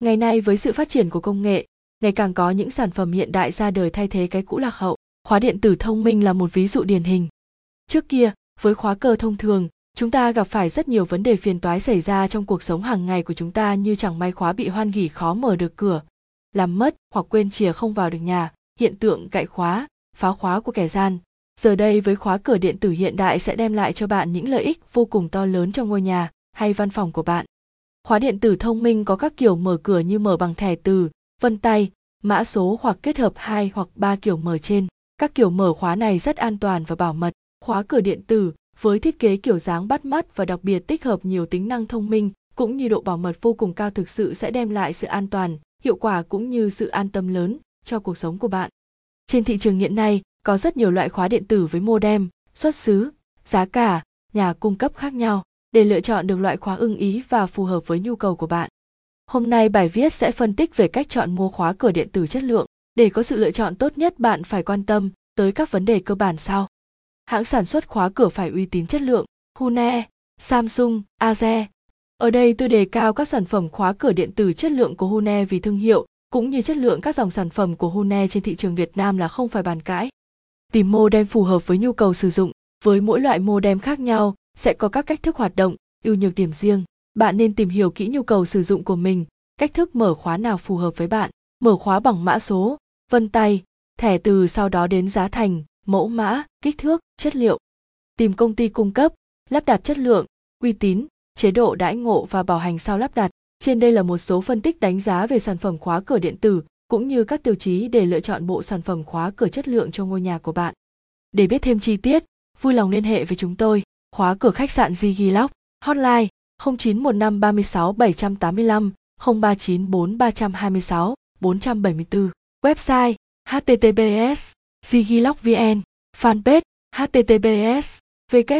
Ngày nay với sự phát triển của công nghệ, ngày càng có những sản phẩm hiện đại ra đời thay thế cái cũ lạc hậu. Khóa điện tử thông minh là một ví dụ điển hình. Trước kia, với khóa cơ thông thường, chúng ta gặp phải rất nhiều vấn đề phiền toái xảy ra trong cuộc sống hàng ngày của chúng ta như chẳng may khóa bị hoan gỉ khó mở được cửa, làm mất hoặc quên chìa không vào được nhà, hiện tượng cậy khóa, phá khóa của kẻ gian. Giờ đây với khóa cửa điện tử hiện đại sẽ đem lại cho bạn những lợi ích vô cùng to lớn cho ngôi nhà hay văn phòng của bạn. Khóa điện tử thông minh có các kiểu mở cửa như mở bằng thẻ từ, vân tay, mã số hoặc kết hợp hai hoặc ba kiểu mở trên. Các kiểu mở khóa này rất an toàn và bảo mật. Khóa cửa điện tử với thiết kế kiểu dáng bắt mắt và đặc biệt tích hợp nhiều tính năng thông minh cũng như độ bảo mật vô cùng cao thực sự sẽ đem lại sự an toàn, hiệu quả cũng như sự an tâm lớn cho cuộc sống của bạn. Trên thị trường hiện nay có rất nhiều loại khóa điện tử với modem, xuất xứ, giá cả, nhà cung cấp khác nhau để lựa chọn được loại khóa ưng ý và phù hợp với nhu cầu của bạn. Hôm nay bài viết sẽ phân tích về cách chọn mua khóa cửa điện tử chất lượng. Để có sự lựa chọn tốt nhất bạn phải quan tâm tới các vấn đề cơ bản sau. Hãng sản xuất khóa cửa phải uy tín chất lượng, Hune, Samsung, Aze. Ở đây tôi đề cao các sản phẩm khóa cửa điện tử chất lượng của Hune vì thương hiệu, cũng như chất lượng các dòng sản phẩm của Hune trên thị trường Việt Nam là không phải bàn cãi. Tìm modem phù hợp với nhu cầu sử dụng, với mỗi loại modem khác nhau sẽ có các cách thức hoạt động, ưu nhược điểm riêng. Bạn nên tìm hiểu kỹ nhu cầu sử dụng của mình, cách thức mở khóa nào phù hợp với bạn. Mở khóa bằng mã số, vân tay, thẻ từ sau đó đến giá thành, mẫu mã, kích thước, chất liệu. Tìm công ty cung cấp, lắp đặt chất lượng, uy tín, chế độ đãi ngộ và bảo hành sau lắp đặt. Trên đây là một số phân tích đánh giá về sản phẩm khóa cửa điện tử cũng như các tiêu chí để lựa chọn bộ sản phẩm khóa cửa chất lượng cho ngôi nhà của bạn. Để biết thêm chi tiết, vui lòng liên hệ với chúng tôi. Khóa cửa khách sạn Ziggy Lock, hotline 0915 36 785 0394 326 474, website https zigilock vn fanpage https www